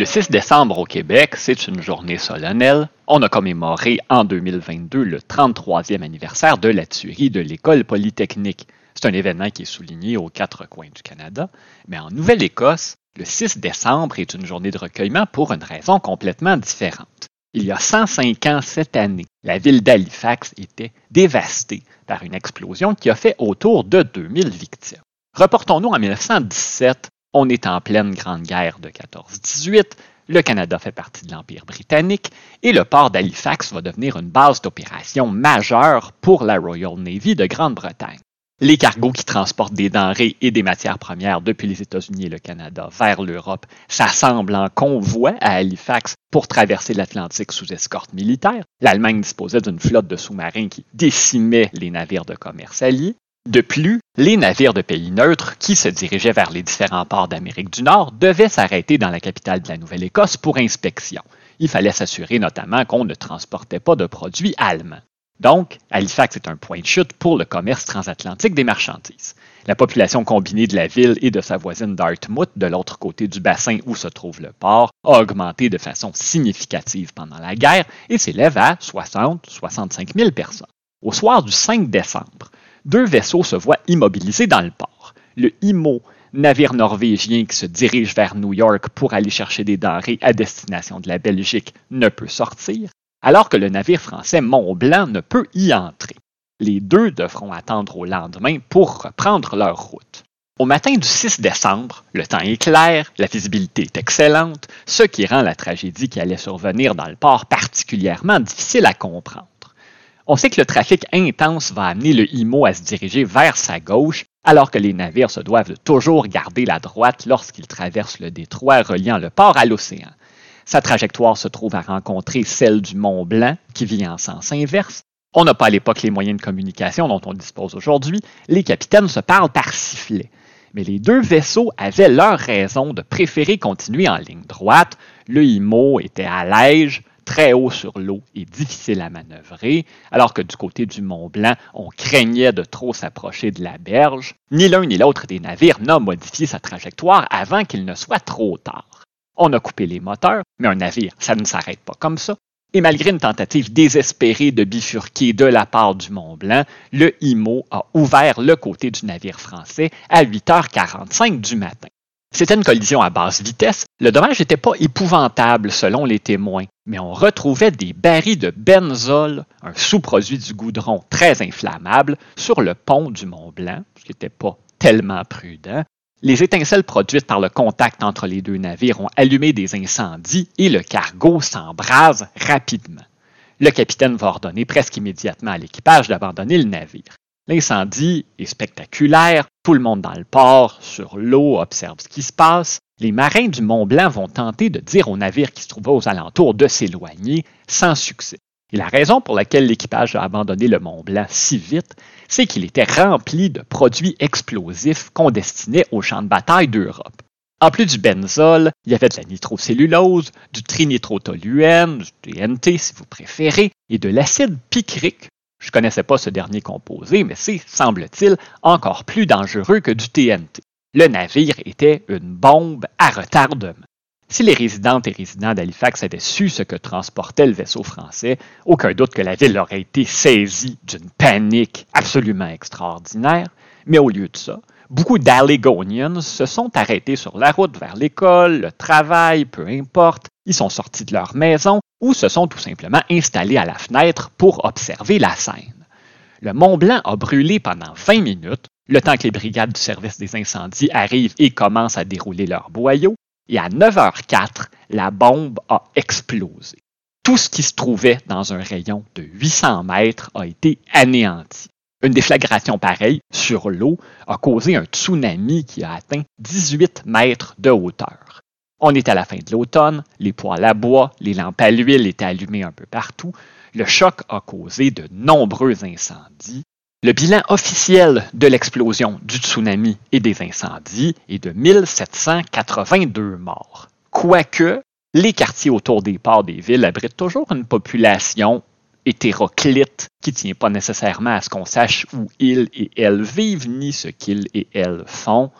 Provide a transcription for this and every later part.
Le 6 décembre au Québec, c'est une journée solennelle. On a commémoré en 2022 le 33e anniversaire de la tuerie de l'École polytechnique. C'est un événement qui est souligné aux quatre coins du Canada. Mais en Nouvelle-Écosse, le 6 décembre est une journée de recueillement pour une raison complètement différente. Il y a 105 ans cette année, la ville d'Halifax était dévastée par une explosion qui a fait autour de 2000 victimes. Reportons-nous en 1917 on est en pleine Grande Guerre de 14-18, le Canada fait partie de l'Empire britannique et le port d'Halifax va devenir une base d'opération majeure pour la Royal Navy de Grande-Bretagne. Les cargos qui transportent des denrées et des matières premières depuis les États-Unis et le Canada vers l'Europe s'assemblent en convoi à Halifax pour traverser l'Atlantique sous escorte militaire. L'Allemagne disposait d'une flotte de sous-marins qui décimait les navires de commerce alliés. De plus, les navires de pays neutres qui se dirigeaient vers les différents ports d'Amérique du Nord devaient s'arrêter dans la capitale de la Nouvelle-Écosse pour inspection. Il fallait s'assurer notamment qu'on ne transportait pas de produits allemands. Donc, Halifax est un point de chute pour le commerce transatlantique des marchandises. La population combinée de la ville et de sa voisine Dartmouth, de l'autre côté du bassin où se trouve le port, a augmenté de façon significative pendant la guerre et s'élève à 60-65 000 personnes. Au soir du 5 décembre, deux vaisseaux se voient immobilisés dans le port. Le IMO, navire norvégien qui se dirige vers New York pour aller chercher des denrées à destination de la Belgique, ne peut sortir, alors que le navire français Mont-Blanc ne peut y entrer. Les deux devront attendre au lendemain pour reprendre leur route. Au matin du 6 décembre, le temps est clair, la visibilité est excellente, ce qui rend la tragédie qui allait survenir dans le port particulièrement difficile à comprendre. On sait que le trafic intense va amener le IMO à se diriger vers sa gauche, alors que les navires se doivent toujours garder la droite lorsqu'ils traversent le détroit reliant le port à l'océan. Sa trajectoire se trouve à rencontrer celle du Mont Blanc, qui vient en sens inverse. On n'a pas à l'époque les moyens de communication dont on dispose aujourd'hui. Les capitaines se parlent par sifflet. Mais les deux vaisseaux avaient leur raison de préférer continuer en ligne droite. Le IMO était à l'aigle, très haut sur l'eau et difficile à manœuvrer, alors que du côté du Mont Blanc, on craignait de trop s'approcher de la berge. Ni l'un ni l'autre des navires n'a modifié sa trajectoire avant qu'il ne soit trop tard. On a coupé les moteurs, mais un navire, ça ne s'arrête pas comme ça. Et malgré une tentative désespérée de bifurquer de la part du Mont Blanc, le IMO a ouvert le côté du navire français à 8h45 du matin. C'était une collision à basse vitesse. Le dommage n'était pas épouvantable selon les témoins, mais on retrouvait des barils de benzol, un sous-produit du goudron très inflammable, sur le pont du Mont Blanc, ce qui n'était pas tellement prudent. Les étincelles produites par le contact entre les deux navires ont allumé des incendies et le cargo s'embrase rapidement. Le capitaine va ordonner presque immédiatement à l'équipage d'abandonner le navire. L'incendie est spectaculaire, tout le monde dans le port, sur l'eau, observe ce qui se passe. Les marins du Mont Blanc vont tenter de dire aux navires qui se trouvaient aux alentours de s'éloigner, sans succès. Et la raison pour laquelle l'équipage a abandonné le Mont Blanc si vite, c'est qu'il était rempli de produits explosifs qu'on destinait aux champs de bataille d'Europe. En plus du benzol, il y avait de la nitrocellulose, du trinitrotoluène, du TNT si vous préférez, et de l'acide picrique, je ne connaissais pas ce dernier composé, mais c'est, semble-t-il, encore plus dangereux que du TNT. Le navire était une bombe à retardement. Si les résidentes et résidents d'Halifax avaient su ce que transportait le vaisseau français, aucun doute que la ville aurait été saisie d'une panique absolument extraordinaire. Mais au lieu de ça, beaucoup d'Allegonians se sont arrêtés sur la route vers l'école, le travail, peu importe. Ils sont sortis de leur maison ou se sont tout simplement installés à la fenêtre pour observer la scène. Le Mont Blanc a brûlé pendant 20 minutes, le temps que les brigades du service des incendies arrivent et commencent à dérouler leurs boyaux, et à 9h04, la bombe a explosé. Tout ce qui se trouvait dans un rayon de 800 mètres a été anéanti. Une déflagration pareille sur l'eau a causé un tsunami qui a atteint 18 mètres de hauteur. On est à la fin de l'automne, les poêles à bois, les lampes à l'huile étaient allumées un peu partout. Le choc a causé de nombreux incendies. Le bilan officiel de l'explosion du tsunami et des incendies est de 1782 morts. Quoique, les quartiers autour des ports des villes abritent toujours une population hétéroclite qui ne tient pas nécessairement à ce qu'on sache où ils et elles vivent ni ce qu'ils et elles font.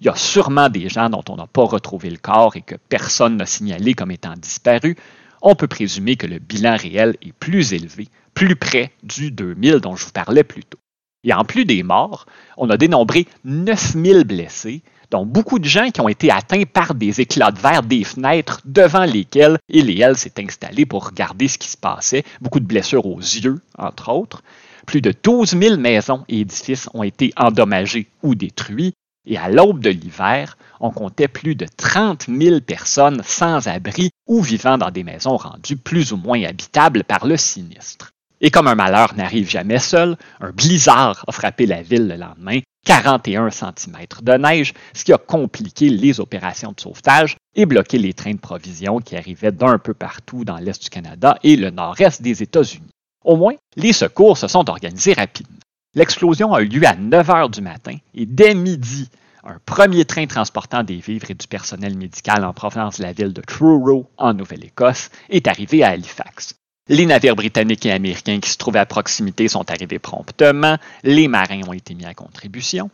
Il y a sûrement des gens dont on n'a pas retrouvé le corps et que personne n'a signalé comme étant disparus. On peut présumer que le bilan réel est plus élevé, plus près du 2000 dont je vous parlais plus tôt. Et en plus des morts, on a dénombré 9000 blessés, dont beaucoup de gens qui ont été atteints par des éclats de verre des fenêtres devant lesquelles il et elle s'est installé pour regarder ce qui se passait, beaucoup de blessures aux yeux, entre autres. Plus de 12 000 maisons et édifices ont été endommagés ou détruits, et à l'aube de l'hiver, on comptait plus de 30 000 personnes sans abri ou vivant dans des maisons rendues plus ou moins habitables par le sinistre. Et comme un malheur n'arrive jamais seul, un blizzard a frappé la ville le lendemain, 41 cm de neige, ce qui a compliqué les opérations de sauvetage et bloqué les trains de provisions qui arrivaient d'un peu partout dans l'Est du Canada et le nord-est des États-Unis. Au moins, les secours se sont organisés rapidement. L'explosion a eu lieu à 9 heures du matin et dès midi, un premier train transportant des vivres et du personnel médical en provenance de la ville de Truro, en Nouvelle-Écosse, est arrivé à Halifax. Les navires britanniques et américains qui se trouvaient à proximité sont arrivés promptement. Les marins ont été mis à contribution.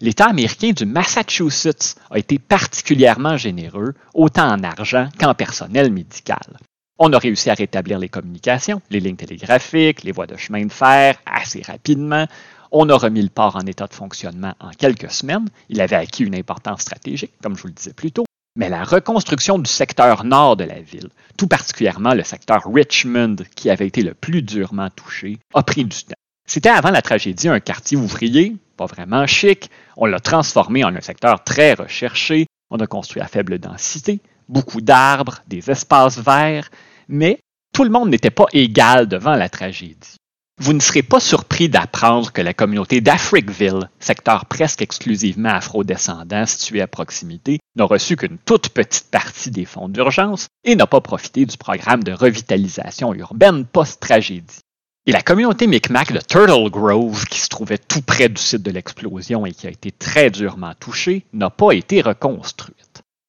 L'État américain du Massachusetts a été particulièrement généreux, autant en argent qu'en personnel médical. On a réussi à rétablir les communications, les lignes télégraphiques, les voies de chemin de fer assez rapidement. On a remis le port en état de fonctionnement en quelques semaines. Il avait acquis une importance stratégique, comme je vous le disais plus tôt. Mais la reconstruction du secteur nord de la ville, tout particulièrement le secteur Richmond, qui avait été le plus durement touché, a pris du temps. C'était avant la tragédie un quartier ouvrier, pas vraiment chic. On l'a transformé en un secteur très recherché. On a construit à faible densité, beaucoup d'arbres, des espaces verts, mais tout le monde n'était pas égal devant la tragédie. Vous ne serez pas surpris d'apprendre que la communauté d'Africville, secteur presque exclusivement afro-descendant situé à proximité, n'a reçu qu'une toute petite partie des fonds d'urgence et n'a pas profité du programme de revitalisation urbaine post-tragédie. Et la communauté Micmac de Turtle Grove, qui se trouvait tout près du site de l'explosion et qui a été très durement touchée, n'a pas été reconstruite.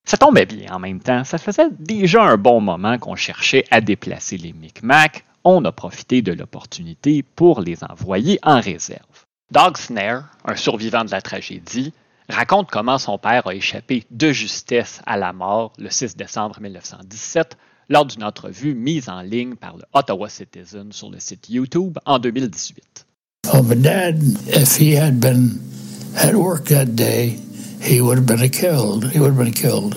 Ça tombait bien en même temps, ça faisait déjà un bon moment qu'on cherchait à déplacer les Micmacs, on a profité de l'opportunité pour les envoyer en réserve. Doug Snare, un survivant de la tragédie, raconte comment son père a échappé de justesse à la mort le 6 décembre 1917 lors d'une entrevue mise en ligne par le Ottawa Citizen sur le site YouTube en 2018. Oh, but Dad, if he had been at work that day, he would have been killed. He would have been killed.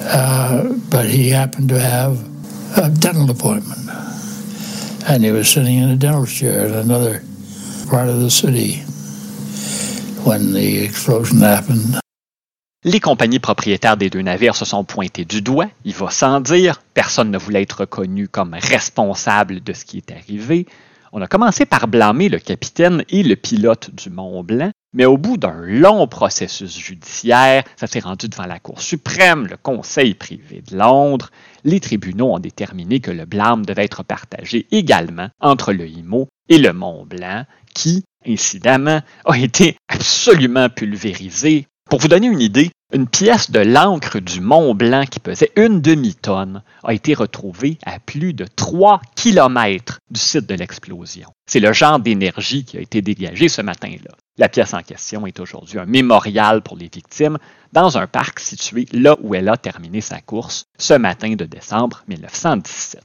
Uh, but he happened to have a dental appointment. And he was sitting in a dental chair in another part of the city when the explosion happened. Les compagnies propriétaires des deux navires se sont pointées du doigt, il va sans dire, personne ne voulait être reconnu comme responsable de ce qui est arrivé. On a commencé par blâmer le capitaine et le pilote du Mont Blanc, mais au bout d'un long processus judiciaire, ça s'est rendu devant la Cour suprême, le Conseil privé de Londres. Les tribunaux ont déterminé que le blâme devait être partagé également entre le IMO et le Mont Blanc, qui, incidemment, a été absolument pulvérisé. Pour vous donner une idée, une pièce de l'encre du Mont Blanc qui pesait une demi-tonne a été retrouvée à plus de 3 km du site de l'explosion. C'est le genre d'énergie qui a été dégagé ce matin-là. La pièce en question est aujourd'hui un mémorial pour les victimes dans un parc situé là où elle a terminé sa course ce matin de décembre 1917.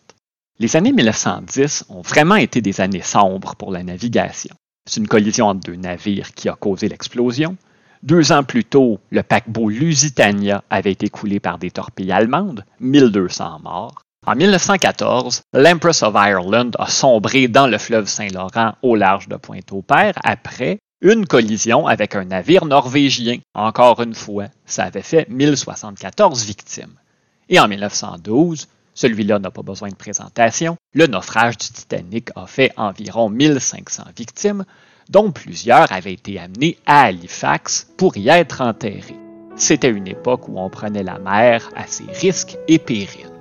Les années 1910 ont vraiment été des années sombres pour la navigation. C'est une collision entre deux navires qui a causé l'explosion, deux ans plus tôt, le paquebot Lusitania avait été coulé par des torpilles allemandes, 1200 morts. En 1914, l'Empress of Ireland a sombré dans le fleuve Saint-Laurent au large de Pointe-au-Père après une collision avec un navire norvégien. Encore une fois, ça avait fait 1074 victimes. Et en 1912, celui-là n'a pas besoin de présentation, le naufrage du Titanic a fait environ 1500 victimes, dont plusieurs avaient été amenés à Halifax pour y être enterrés. C'était une époque où on prenait la mer à ses risques et périls.